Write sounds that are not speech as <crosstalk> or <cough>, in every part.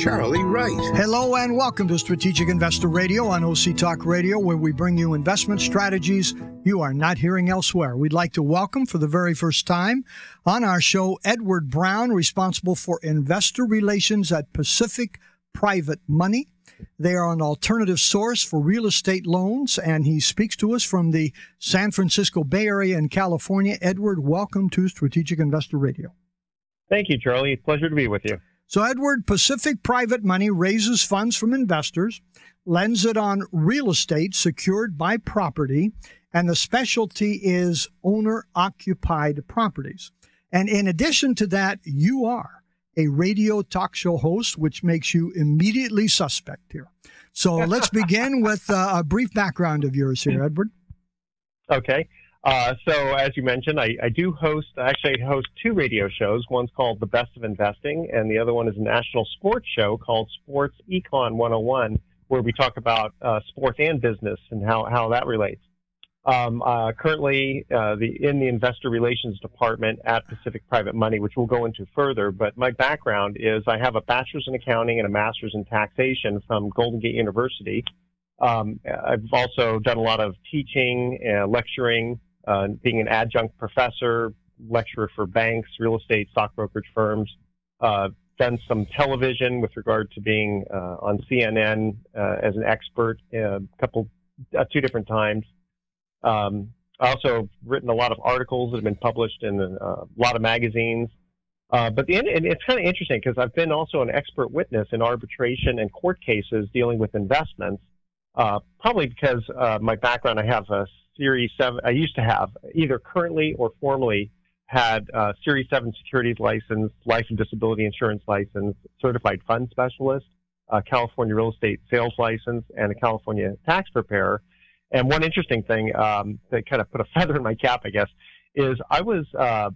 Charlie Wright. Hello and welcome to Strategic Investor Radio on OC Talk Radio, where we bring you investment strategies you are not hearing elsewhere. We'd like to welcome for the very first time on our show Edward Brown, responsible for investor relations at Pacific Private Money. They are an alternative source for real estate loans, and he speaks to us from the San Francisco Bay Area in California. Edward, welcome to Strategic Investor Radio. Thank you, Charlie. Pleasure to be with you. So, Edward, Pacific Private Money raises funds from investors, lends it on real estate secured by property, and the specialty is owner occupied properties. And in addition to that, you are a radio talk show host, which makes you immediately suspect here. So let's <laughs> begin with uh, a brief background of yours here, Edward. Okay. Uh, so as you mentioned, I, I, do host, actually I host two radio shows. One's called The Best of Investing, and the other one is a national sports show called Sports Econ 101, where we talk about uh, sports and business and how, how that relates. Um, uh, currently, uh, the, in the investor relations department at Pacific Private Money, which we'll go into further. But my background is I have a bachelor's in accounting and a master's in taxation from Golden Gate University. Um, I've also done a lot of teaching, and lecturing, uh, being an adjunct professor, lecturer for banks, real estate, stock brokerage firms. Uh, done some television with regard to being uh, on CNN uh, as an expert a couple, two different times. Um, I also written a lot of articles that have been published in uh, a lot of magazines. Uh, but the, and it's kind of interesting because I've been also an expert witness in arbitration and court cases dealing with investments. Uh, probably because uh, my background, I have a Series Seven. I used to have either currently or formerly had a Series Seven securities license, life and disability insurance license, certified fund specialist, California real estate sales license, and a California tax preparer. And one interesting thing um, that kind of put a <laughs> feather in my cap, I guess, is I was uh,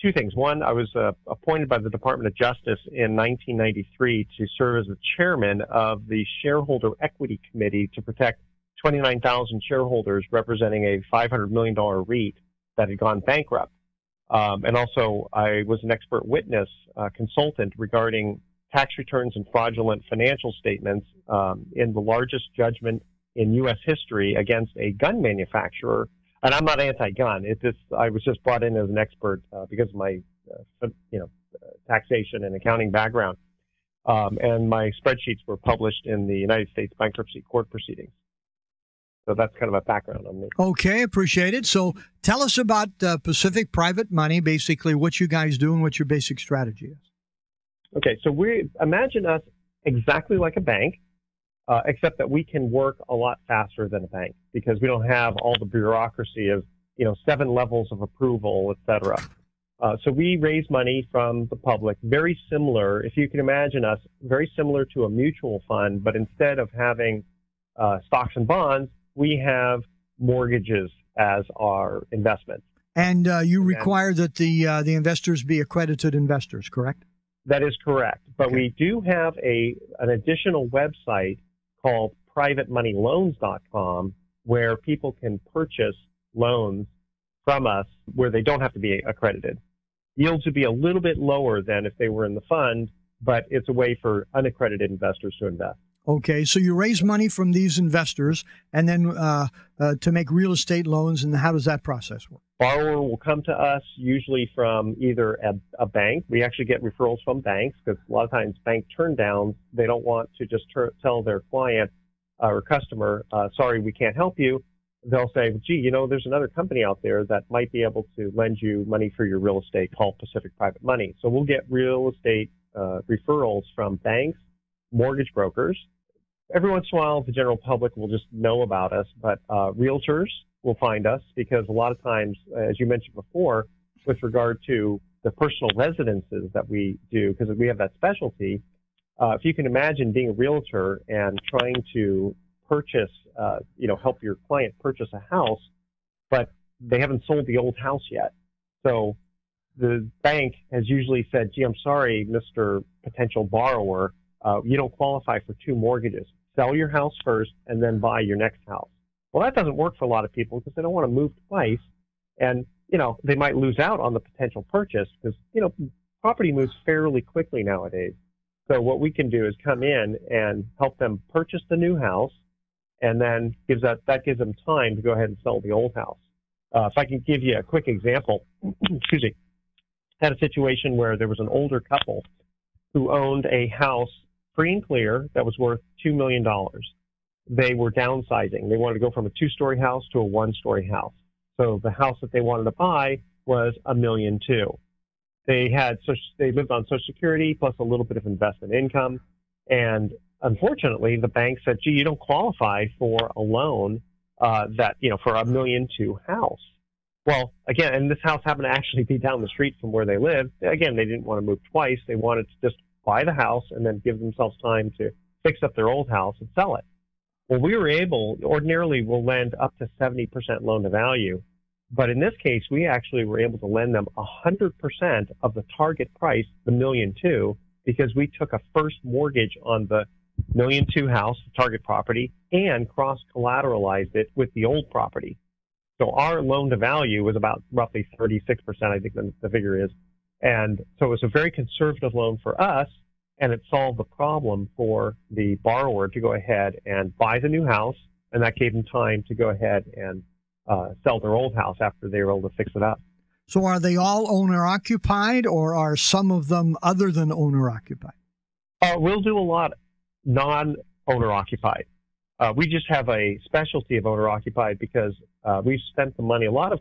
two things. One, I was uh, appointed by the Department of Justice in 1993 to serve as the chairman of the Shareholder Equity Committee to protect 29,000 shareholders representing a $500 million REIT that had gone bankrupt. Um, and also, I was an expert witness uh, consultant regarding tax returns and fraudulent financial statements um, in the largest judgment in U.S. history against a gun manufacturer. And I'm not anti-gun. It just I was just brought in as an expert uh, because of my uh, you know taxation and accounting background. Um, and my spreadsheets were published in the United States bankruptcy court proceedings. So that's kind of a background on me. Okay, appreciate it. So tell us about uh, Pacific Private Money, basically what you guys do and what your basic strategy is. Okay, so we imagine us exactly like a bank uh, except that we can work a lot faster than a bank because we don't have all the bureaucracy of you know seven levels of approval, et cetera. Uh, so we raise money from the public, very similar, if you can imagine us, very similar to a mutual fund, but instead of having uh, stocks and bonds, we have mortgages as our investment. And uh, you require that the uh, the investors be accredited investors, correct? That is correct. But okay. we do have a an additional website called privatemoneyloans.com where people can purchase loans from us where they don't have to be accredited. Yields would be a little bit lower than if they were in the fund, but it's a way for unaccredited investors to invest. Okay, so you raise money from these investors and then uh, uh, to make real estate loans, and how does that process work? Borrower will come to us usually from either a, a bank. We actually get referrals from banks because a lot of times bank turndowns, they don't want to just ter- tell their client uh, or customer, uh, sorry, we can't help you. They'll say, gee, you know, there's another company out there that might be able to lend you money for your real estate called Pacific Private Money. So we'll get real estate uh, referrals from banks, mortgage brokers, every once in a while, the general public will just know about us, but uh, realtors will find us because a lot of times, as you mentioned before, with regard to the personal residences that we do, because we have that specialty, uh, if you can imagine being a realtor and trying to purchase, uh, you know, help your client purchase a house, but they haven't sold the old house yet. So the bank has usually said, gee, I'm sorry, Mr. Potential Borrower, uh, you don't qualify for two mortgages. Sell your house first and then buy your next house. Well, that doesn't work for a lot of people because they don't want to move twice. And, you know, they might lose out on the potential purchase because, you know, property moves fairly quickly nowadays. So what we can do is come in and help them purchase the new house and then gives that, that gives them time to go ahead and sell the old house. Uh, if I can give you a quick example, <clears throat> excuse me, had a situation where there was an older couple who owned a house free and clear that was worth $2 million. They were downsizing. They wanted to go from a two story house to a one story house. So the house that they wanted to buy was a million two. They had they lived on Social Security plus a little bit of investment income, and unfortunately, the bank said, "Gee, you don't qualify for a loan uh, that you know for a million two house." Well, again, and this house happened to actually be down the street from where they lived. Again, they didn't want to move twice. They wanted to just buy the house and then give themselves time to fix up their old house and sell it. Well, we were able, ordinarily we'll lend up to 70% loan to value. But in this case, we actually were able to lend them 100% of the target price, the million two, because we took a first mortgage on the million two house, the target property, and cross collateralized it with the old property. So our loan to value was about roughly 36%, I think the, the figure is. And so it was a very conservative loan for us, and it solved the problem for the borrower to go ahead and buy the new house, and that gave them time to go ahead and uh, sell their old house after they were able to fix it up. So are they all owner occupied, or are some of them other than owner occupied? Uh, we'll do a lot non owner occupied. Uh, we just have a specialty of owner occupied because uh, we've spent the money. A lot of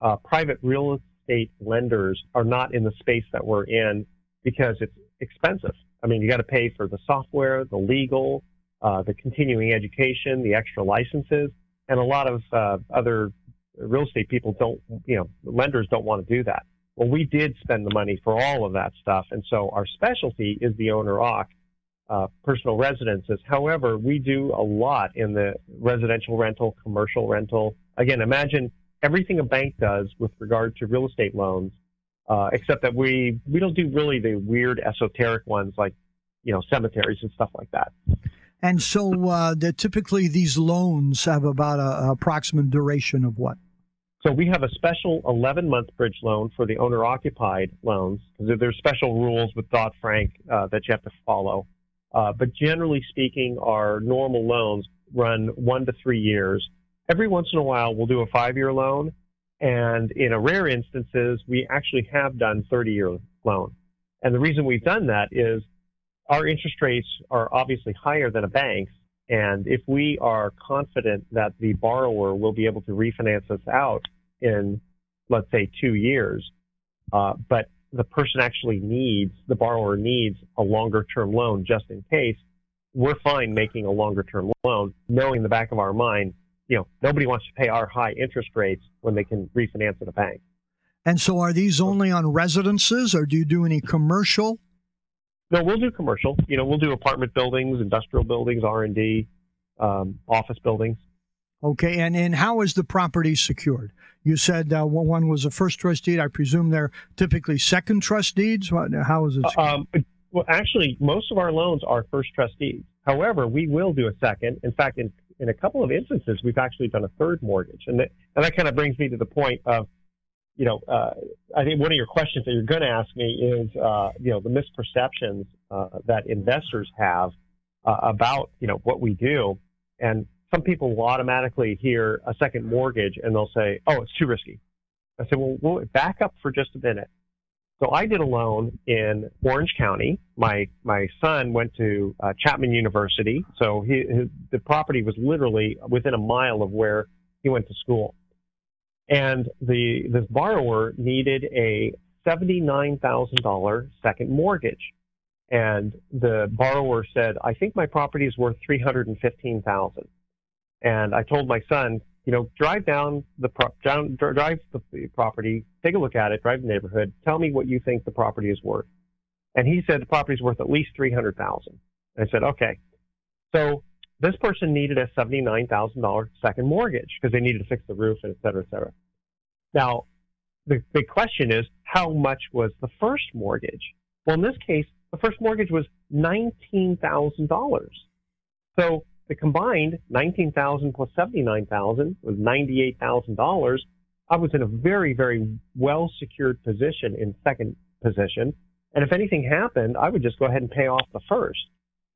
uh, private real estate lenders are not in the space that we're in because it's expensive. I mean, you got to pay for the software, the legal, uh, the continuing education, the extra licenses, and a lot of uh, other real estate people don't, you know, lenders don't want to do that. Well, we did spend the money for all of that stuff, and so our specialty is the owner occ uh, personal residences. However, we do a lot in the residential rental, commercial rental. Again, imagine everything a bank does with regard to real estate loans, uh, except that we we don't do really the weird esoteric ones like you know cemeteries and stuff like that. And so, uh, typically these loans have about a, a approximate duration of what? So we have a special 11 month bridge loan for the owner occupied loans because there's special rules with Dodd Frank uh, that you have to follow. Uh, but generally speaking, our normal loans run one to three years. Every once in a while, we'll do a five-year loan, and in a rare instances, we actually have done 30-year loan. And the reason we've done that is our interest rates are obviously higher than a bank's, and if we are confident that the borrower will be able to refinance us out in, let's say, two years, uh, but the person actually needs, the borrower needs a longer term loan just in case, we're fine making a longer term loan, knowing in the back of our mind, you know, nobody wants to pay our high interest rates when they can refinance at a bank. And so are these only on residences or do you do any commercial? No, we'll do commercial. You know, we'll do apartment buildings, industrial buildings, R&D, um, office buildings. Okay, and, and how is the property secured? You said uh, one was a first trust deed. I presume they're typically second trust deeds. How is it? Uh, um, well, actually, most of our loans are first trust deeds. However, we will do a second. In fact, in, in a couple of instances, we've actually done a third mortgage. And that, and that kind of brings me to the point of, you know, uh, I think one of your questions that you're going to ask me is, uh, you know, the misperceptions uh, that investors have uh, about, you know, what we do. And some people will automatically hear a second mortgage and they'll say, oh, it's too risky. I said, well, we'll back up for just a minute. So I did a loan in Orange County. My my son went to uh, Chapman University, so he, his, the property was literally within a mile of where he went to school. And the this borrower needed a seventy nine thousand dollar second mortgage, and the borrower said, "I think my property is worth three hundred and fifteen thousand. And I told my son, you know, drive down the pro- down, drive the property, take a look at it, drive the neighborhood, tell me what you think the property is worth. And he said the property is worth at least three hundred thousand. I said, okay. So this person needed a seventy-nine thousand dollar second mortgage because they needed to fix the roof and et cetera, et cetera. Now, the big question is how much was the first mortgage? Well, in this case, the first mortgage was $19,000. So the combined 19,000 plus 79,000 was $98,000. I was in a very, very well secured position in second position. And if anything happened, I would just go ahead and pay off the first.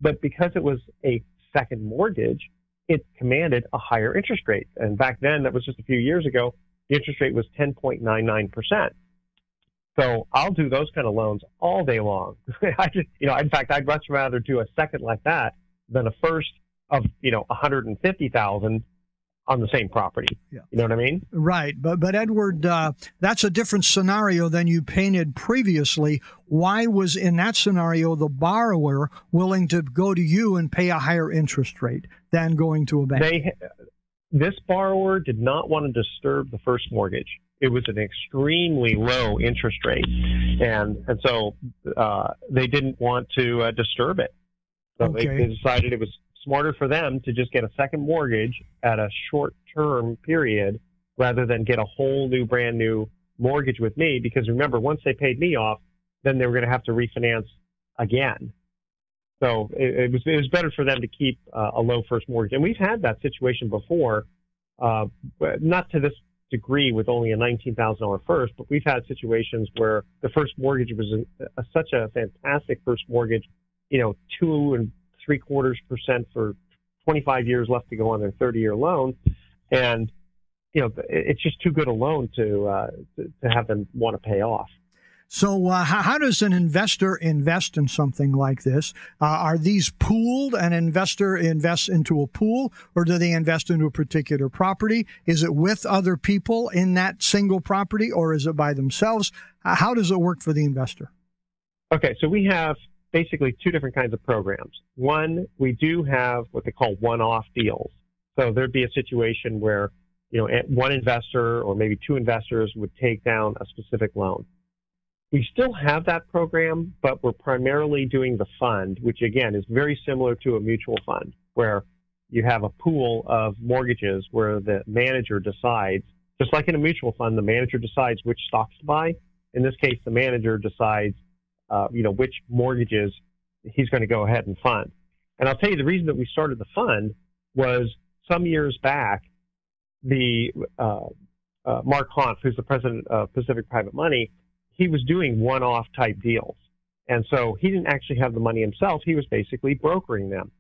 But because it was a second mortgage, it commanded a higher interest rate. And back then, that was just a few years ago, the interest rate was 10.99%. So I'll do those kind of loans all day long. <laughs> I just, you know, in fact, I'd much rather do a second like that than a first of, you know, 150,000 on the same property. Yeah. You know what I mean? Right. But but Edward, uh, that's a different scenario than you painted previously. Why was in that scenario the borrower willing to go to you and pay a higher interest rate than going to a bank? They, this borrower did not want to disturb the first mortgage. It was an extremely low interest rate, and and so uh, they didn't want to uh, disturb it. So okay. they, they decided it was smarter for them to just get a second mortgage at a short term period rather than get a whole new brand new mortgage with me. Because remember once they paid me off then they were going to have to refinance again. So it, it was it was better for them to keep uh, a low first mortgage. And we've had that situation before uh, not to this degree with only a $19,000 first, but we've had situations where the first mortgage was a, a, such a fantastic first mortgage, you know, two and three quarters percent for 25 years left to go on their 30 year loan. And, you know, it's just too good a loan to, uh, to, to have them want to pay off. So, uh, how, how, does an investor invest in something like this? Uh, are these pooled? An investor invests into a pool, or do they invest into a particular property? Is it with other people in that single property, or is it by themselves? How does it work for the investor? Okay, so we have basically two different kinds of programs. One, we do have what they call one-off deals. So there'd be a situation where, you know, one investor or maybe two investors would take down a specific loan. We still have that program, but we're primarily doing the fund, which again is very similar to a mutual fund where you have a pool of mortgages where the manager decides, just like in a mutual fund, the manager decides which stocks to buy. In this case, the manager decides uh, you know, which mortgages he's going to go ahead and fund. And I'll tell you the reason that we started the fund was some years back, the uh, uh, Mark Hanf, who's the president of Pacific Private Money, he was doing one-off type deals, and so he didn't actually have the money himself. He was basically brokering them.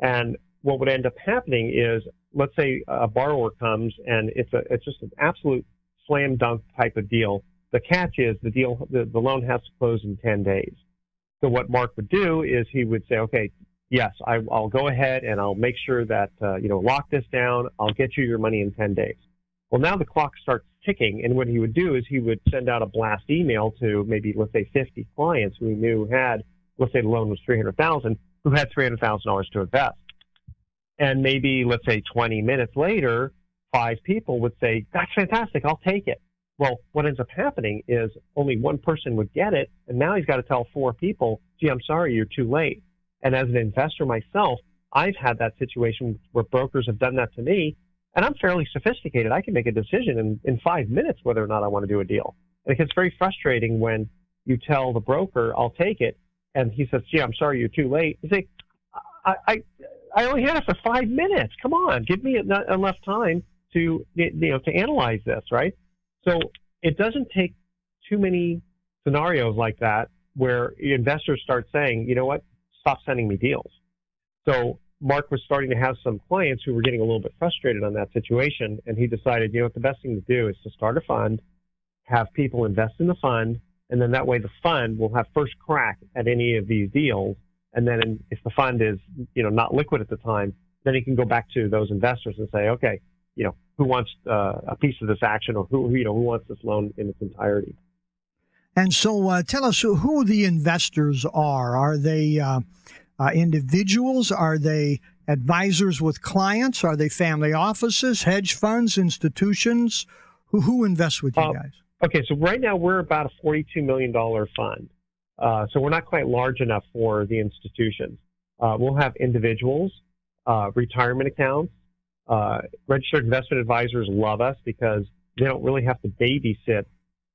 And what would end up happening is, let's say a borrower comes and it's a it's just an absolute slam dunk type of deal the catch is the deal, the, the loan has to close in 10 days. So what Mark would do is he would say, okay, yes, I, will go ahead and I'll make sure that, uh, you know, lock this down. I'll get you your money in 10 days. Well, now the clock starts ticking. And what he would do is he would send out a blast email to maybe, let's say 50 clients who he knew had, let's say the loan was 300,000, who had $300,000 to invest. And maybe, let's say 20 minutes later, five people would say, that's fantastic. I'll take it. Well, what ends up happening is only one person would get it, and now he's got to tell four people, gee, I'm sorry, you're too late. And as an investor myself, I've had that situation where brokers have done that to me, and I'm fairly sophisticated. I can make a decision in, in five minutes whether or not I want to do a deal. And it gets very frustrating when you tell the broker, I'll take it, and he says, gee, I'm sorry, you're too late. You say, I, I, I only had it for five minutes. Come on, give me enough time to, you know, to analyze this, right? So it doesn't take too many scenarios like that where investors start saying, you know what, stop sending me deals. So Mark was starting to have some clients who were getting a little bit frustrated on that situation, and he decided, you know what, the best thing to do is to start a fund, have people invest in the fund, and then that way the fund will have first crack at any of these deals. And then if the fund is, you know, not liquid at the time, then he can go back to those investors and say, okay, you know, who wants uh, a piece of this action or who, you know, who wants this loan in its entirety. And so uh, tell us who the investors are. Are they uh, uh, individuals? Are they advisors with clients? Are they family offices, hedge funds, institutions? Who, who invests with you uh, guys? Okay, so right now we're about a $42 million fund. Uh, so we're not quite large enough for the institutions. we'll have individuals, retirement accounts, uh, registered investment advisors love us because they don't really have to babysit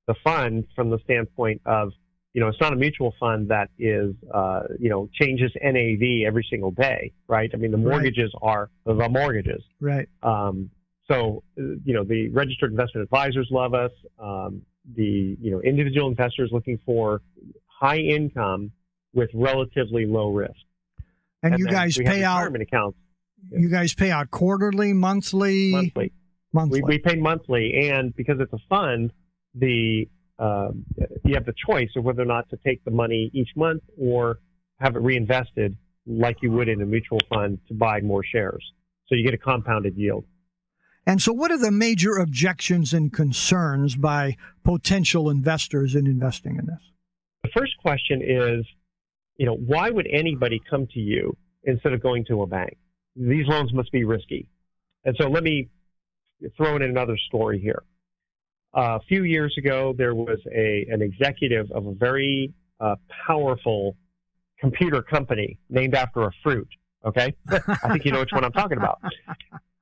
the fund from the standpoint of, you know, it's not a mutual fund that is, uh, you know, changes NAV every single day, right? I mean, the mortgages right. are the mortgages. Right. Um, so, you know, the registered investment advisors love us. Um, the, you know, individual investors looking for high income with relatively low risk. And, and you guys pay out retirement accounts. You guys pay out quarterly, monthly, monthly. Monthly. We, we pay monthly, and because it's a fund, the uh, you have the choice of whether or not to take the money each month or have it reinvested like you would in a mutual fund to buy more shares. So you get a compounded yield. And so, what are the major objections and concerns by potential investors in investing in this? The first question is, you know, why would anybody come to you instead of going to a bank? These loans must be risky. And so, let me throw in another story here. Uh, a few years ago, there was a an executive of a very uh, powerful computer company named after a fruit. Okay, I think you know which one I'm talking about.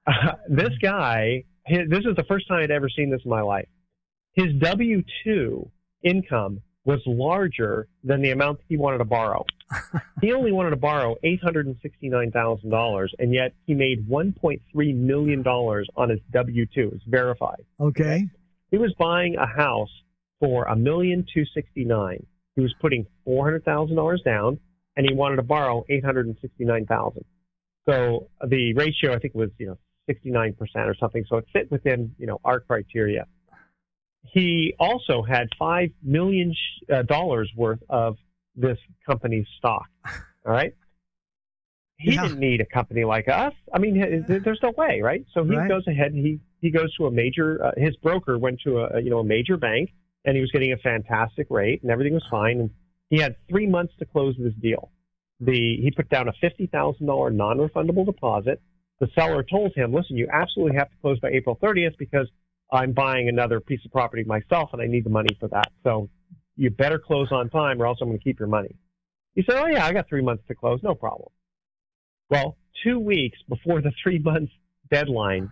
Uh, <laughs> this guy, his, this is the first time I'd ever seen this in my life. His W two income was larger than the amount he wanted to borrow. <laughs> he only wanted to borrow eight hundred and sixty nine thousand dollars, and yet he made one point three million dollars on his W two. It's verified. Okay. He was buying a house for a million two sixty nine. He was putting four hundred thousand dollars down, and he wanted to borrow eight hundred and sixty nine thousand. So uh, the ratio, I think, was you know sixty nine percent or something. So it fit within you know our criteria. He also had five million uh, dollars worth of this company's stock. All right. He yeah. didn't need a company like us. I mean, there's no way, right? So he right. goes ahead and he he goes to a major. Uh, his broker went to a you know a major bank, and he was getting a fantastic rate, and everything was fine. And he had three months to close this deal. The he put down a fifty thousand dollar non-refundable deposit. The seller told him, "Listen, you absolutely have to close by April 30th because I'm buying another piece of property myself, and I need the money for that. So you better close on time, or else I'm going to keep your money." He said, "Oh yeah, I got three months to close, no problem." Well, two weeks before the <laughs> three months deadline,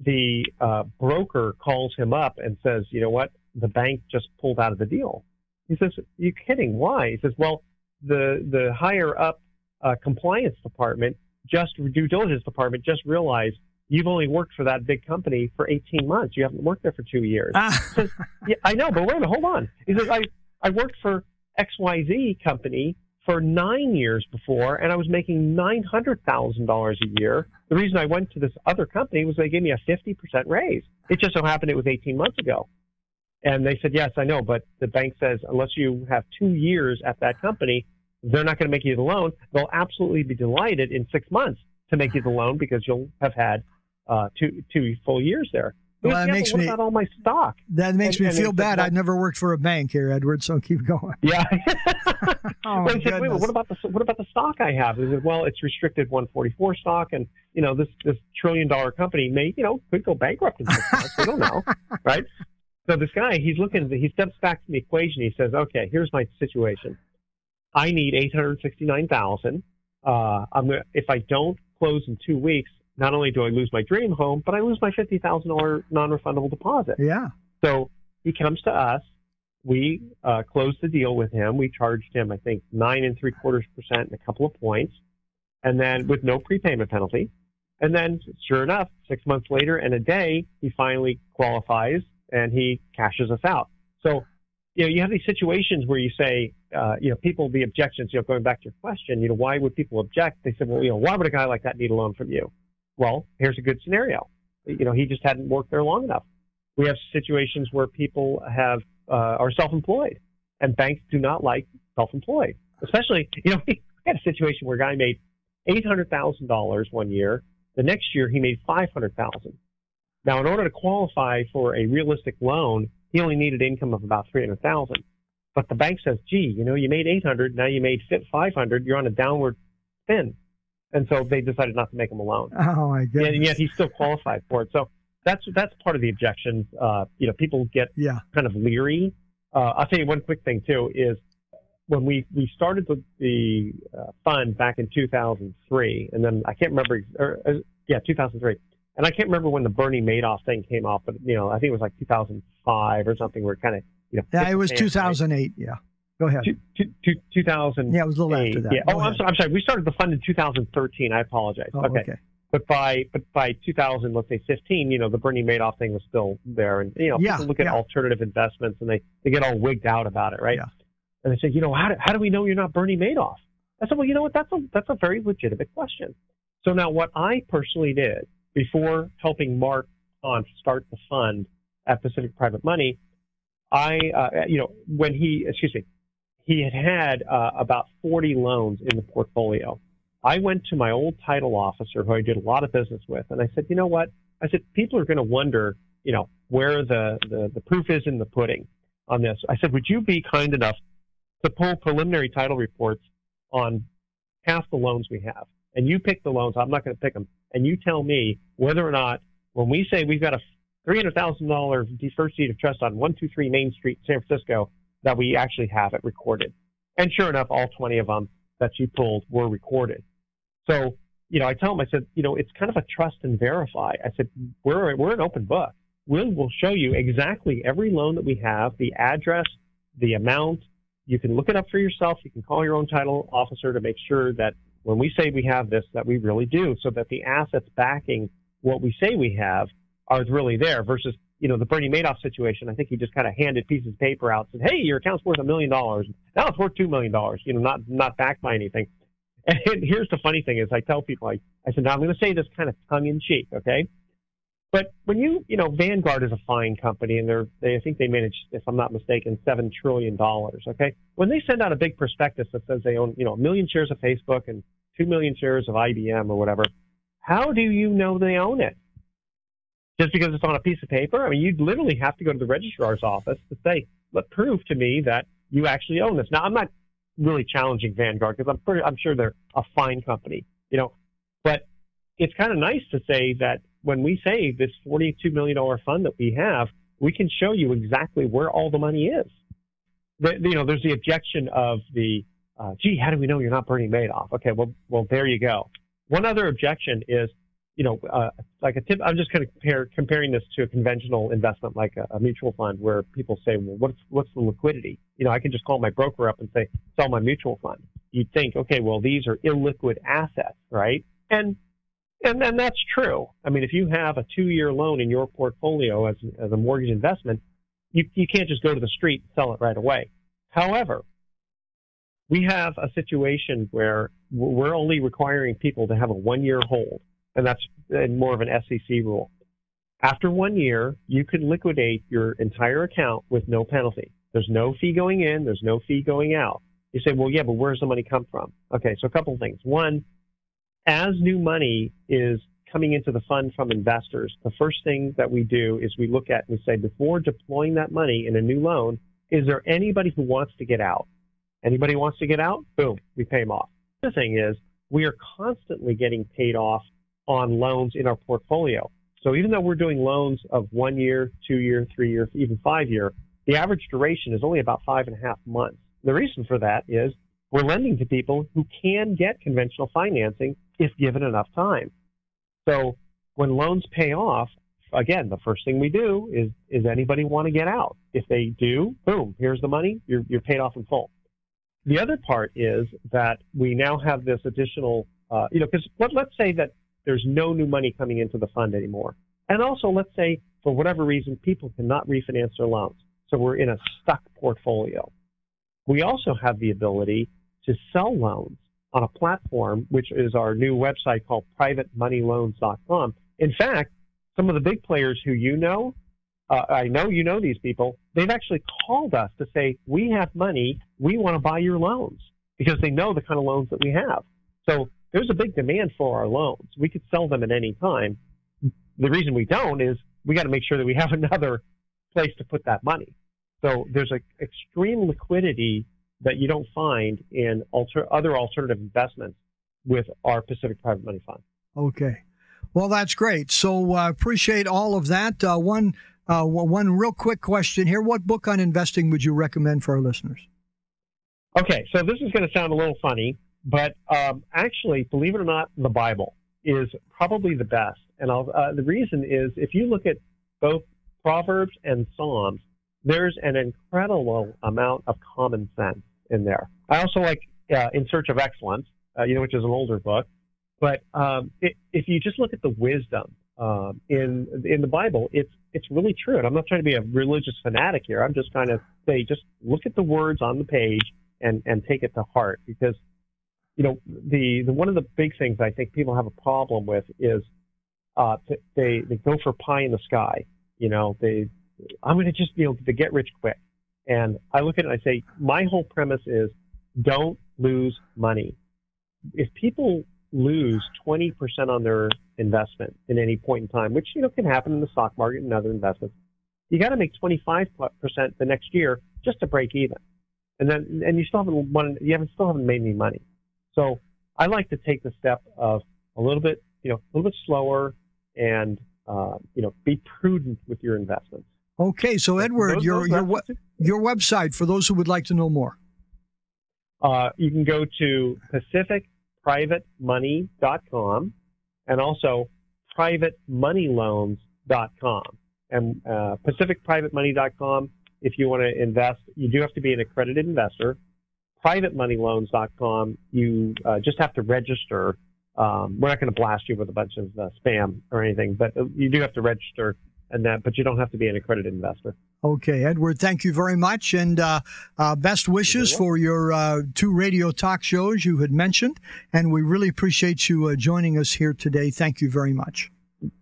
the uh, broker calls him up and says, you know what? The bank just pulled out of the deal. He says, you kidding? Why? He says, well, the, the higher up uh, compliance department, just due diligence department, just realized you've only worked for that big company for 18 months. You haven't worked there for two years. Ah. <laughs> Says, yeah, I know, but wait a minute, hold on. He says, I, I worked for XYZ company for nine years before, and I was making $900,000 a year. The reason I went to this other company was they gave me a 50% raise. It just so happened it was 18 months ago. And they said, yes, I know, but the bank says unless you have two years at that company, they're not going to make you the loan. They'll absolutely be delighted in six months to make you the loan because you'll have had uh, two, two full years there. Well, that yeah, makes what me about all my stock. That makes and, me feel bad. I've never worked for a bank here, Edward. So keep going. <laughs> Yeah. <laughs> oh well, said, Wait, what about the what about the stock I have? He said, well, it's restricted 144 stock, and you know this this trillion dollar company may you know could go bankrupt in six <laughs> months. we don't know, right? So this guy, he's looking. He steps back to the equation. He says, okay, here's my situation. I need 869,000. Uh, I'm gonna, if I don't close in two weeks, not only do I lose my dream home, but I lose my fifty thousand dollar non refundable deposit. Yeah. So he comes to us. We uh, closed the deal with him. We charged him, I think, nine and three quarters percent and a couple of points, and then with no prepayment penalty. And then, sure enough, six months later and a day, he finally qualifies and he cashes us out. So, you know, you have these situations where you say, uh, you know, people, the objections, you know, going back to your question, you know, why would people object? They said, well, you know, why would a guy like that need a loan from you? Well, here's a good scenario. You know, he just hadn't worked there long enough. We have situations where people have uh, are self-employed, and banks do not like self-employed. Especially, you know, <laughs> we had a situation where a guy made eight hundred thousand dollars one year. The next year, he made five hundred thousand. Now, in order to qualify for a realistic loan, he only needed income of about three hundred thousand. But the bank says, "Gee, you know, you made eight hundred. Now you made five hundred. You're on a downward spin." And so they decided not to make him a loan. Oh my goodness! And yet he still qualified for it. So that's that's part of the objections. Uh, you know, people get yeah. kind of leery. Uh, I'll tell you one quick thing too is when we we started the, the uh, fund back in 2003, and then I can't remember, or, uh, yeah, 2003, and I can't remember when the Bernie Madoff thing came off, but you know, I think it was like 2005 or something where it kind of, you know. Yeah, it was 2008. Right? Yeah. Go ahead. Two, two, two, 2000. Yeah, it was a little after that. Yeah. oh, I'm sorry, I'm sorry. We started the fund in 2013. I apologize. Oh, okay. okay. But by but by 2000, let's say 15, you know, the Bernie Madoff thing was still there, and you know, yeah, people look at yeah. alternative investments and they they get all wigged out about it, right? Yeah. And they say, you know, how do, how do we know you're not Bernie Madoff? I said, well, you know what? That's a that's a very legitimate question. So now, what I personally did before helping Mark on start the fund at Pacific Private Money, I, uh, you know, when he, excuse me, he had had uh, about 40 loans in the portfolio. I went to my old title officer, who I did a lot of business with, and I said, you know what? I said, people are going to wonder, you know, where the, the, the proof is in the pudding on this. I said, would you be kind enough to pull preliminary title reports on half the loans we have? And you pick the loans. I'm not going to pick them. And you tell me whether or not, when we say we've got a $300,000 first deed of trust on 123 Main Street, San Francisco, that we actually have it recorded. And sure enough, all 20 of them that you pulled were recorded. So, you know, I tell them, I said, you know, it's kind of a trust and verify. I said, we're, we're an open book. We'll, we'll show you exactly every loan that we have, the address, the amount. You can look it up for yourself. You can call your own title officer to make sure that when we say we have this, that we really do, so that the assets backing what we say we have are really there versus you know, the Bernie Madoff situation, I think he just kind of handed pieces of paper out, said, "Hey, your account's worth a million dollars. Now it's worth two million dollars. You know, not not backed by anything." <laughs> And here's the funny thing: is I tell people, I, I said, "Now I'm going to say this kind of tongue in cheek, okay?" But when you, you know, Vanguard is a fine company, and they're, they, I think they manage, if I'm not mistaken, seven trillion dollars. Okay, when they send out a big prospectus that says they own, you know, a million shares of Facebook and two million shares of IBM or whatever, how do you know they own it? Just because it's on a piece of paper. I mean, you'd literally have to go to the registrar's office to say, "Let prove to me that you actually own this." Now, I'm not really challenging Vanguard because I'm pretty, I'm sure they're a fine company, you know, but it's kind of nice to say that when we say this 42 million dollar fund that we have, we can show you exactly where all the money is. You know, there's the objection of the, uh, gee, how do we know you're not Bernie Madoff? Okay, well, well, there you go. One other objection is you know, uh, like a tip, I'm just kind of compare, comparing this to a conventional investment like a, a, mutual fund where people say, well, what's, what's the liquidity? You know, I can just call my broker up and say, sell my mutual fund. You'd think, okay, well, these are illiquid assets, right? And, and then that's true. I mean, if you have a two year loan in your portfolio as, as a mortgage investment, you, you can't just go to the street and sell it right away. However, we have a situation where we're only requiring people to have a one year hold and that's more of an SEC rule. After one year, you can liquidate your entire account with no penalty. There's no fee going in, there's no fee going out. You say, well, yeah, but where's the money come from? Okay, so a couple of things. One, as new money is coming into the fund from investors, the first thing that we do is we look at and we say, before deploying that money in a new loan, is there anybody who wants to get out? Anybody wants to get out? Boom, we pay them off. The thing is, we are constantly getting paid off on loans in our portfolio. So even though we're doing loans of one year, two year, three year, even five year, the average duration is only about five and a half months. The reason for that is we're lending to people who can get conventional financing if given enough time. So when loans pay off, again, the first thing we do is, is anybody want to get out? If they do, boom, here's the money, you're, you're paid off in full. The other part is that we now have this additional, uh, you know, because let, let's say that there's no new money coming into the fund anymore. And also, let's say for whatever reason, people cannot refinance their loans. So we're in a stuck portfolio. We also have the ability to sell loans on a platform, which is our new website called privatemoneyloans.com. In fact, some of the big players who you know, uh, I know you know these people, they've actually called us to say, we have money, we want to buy your loans because they know the kind of loans that we have. So there's a big demand for our loans. We could sell them at any time. The reason we don't is we got to make sure that we have <laughs> another place to put that money. So there's an extreme liquidity that you don't find in alter, other alternative investments with our Pacific Private Money Fund. Okay. Well, that's great. So uh, appreciate all of that. Uh, one, uh, one real quick question here. What book on investing would you recommend for our listeners? Okay, so this is going to sound a little funny, but um, actually, believe it or not, the Bible is probably the best And uh, the reason is if you look at both Proverbs and Psalms, there's an incredible amount of common sense in there. I also like uh, In Search of Excellence, uh, you know, which is an older book. But um, it, if you just look at the wisdom um, in in the Bible, it's it's really true. And I'm not trying to be a religious fanatic here. I'm just trying to say, just look at the words on the page and and take it to heart because you know the, the one of the big things I think people have a problem with is uh, they they go for pie in the sky. You know, they I'm going to just you know to get rich quick. And I look at it and I say, my whole premise is don't lose money. If people lose 20% on their investment in any point in time, which, you know, can happen in the stock market and other investments, you got to make 25% the next year just to break even. And then, and you still haven't won, you haven't, still haven't made any money. So I like to take the step of a little bit, you know, a little bit slower and, uh, you know, be prudent with your investments. Okay. So Edward, those, your, those your, your website for those who would like to know more. Uh, you can go to pacificprivatemoney.com and also privatemoneyloans.com. And uh, pacificprivatemoney.com, if you want to invest, you do have to be an accredited investor. Privatemoneyloans.com, you uh, just have to register. Um, we're not going to blast you with a bunch of uh, spam or anything, but uh, you do have to register and that, but you don't have to be an accredited investor. Okay, Edward, thank you very much, and uh, uh, best wishes for your uh, two radio talk shows you had mentioned, and we really appreciate you uh, joining us here today. Thank you very much.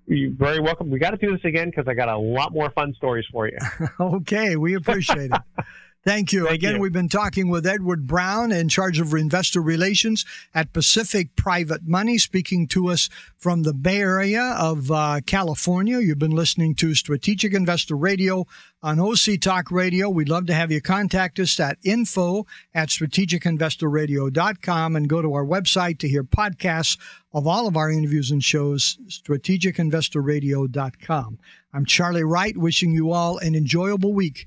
You're very welcome. We got to do this again because I got a lot more fun stories for you. <laughs> okay, we appreciate it. <laughs> Thank you. Thank Again, you. we've been talking with Edward Brown, in charge of investor relations at Pacific Private Money, speaking to us from the Bay Area of uh, California. You've been listening to Strategic Investor Radio on OC Talk Radio. We'd love to have you contact us at info at strategicinvestorradio.com and go to our website to hear podcasts of all of our interviews and shows, strategicinvestorradio.com. I'm Charlie Wright, wishing you all an enjoyable week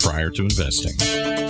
prior to investing.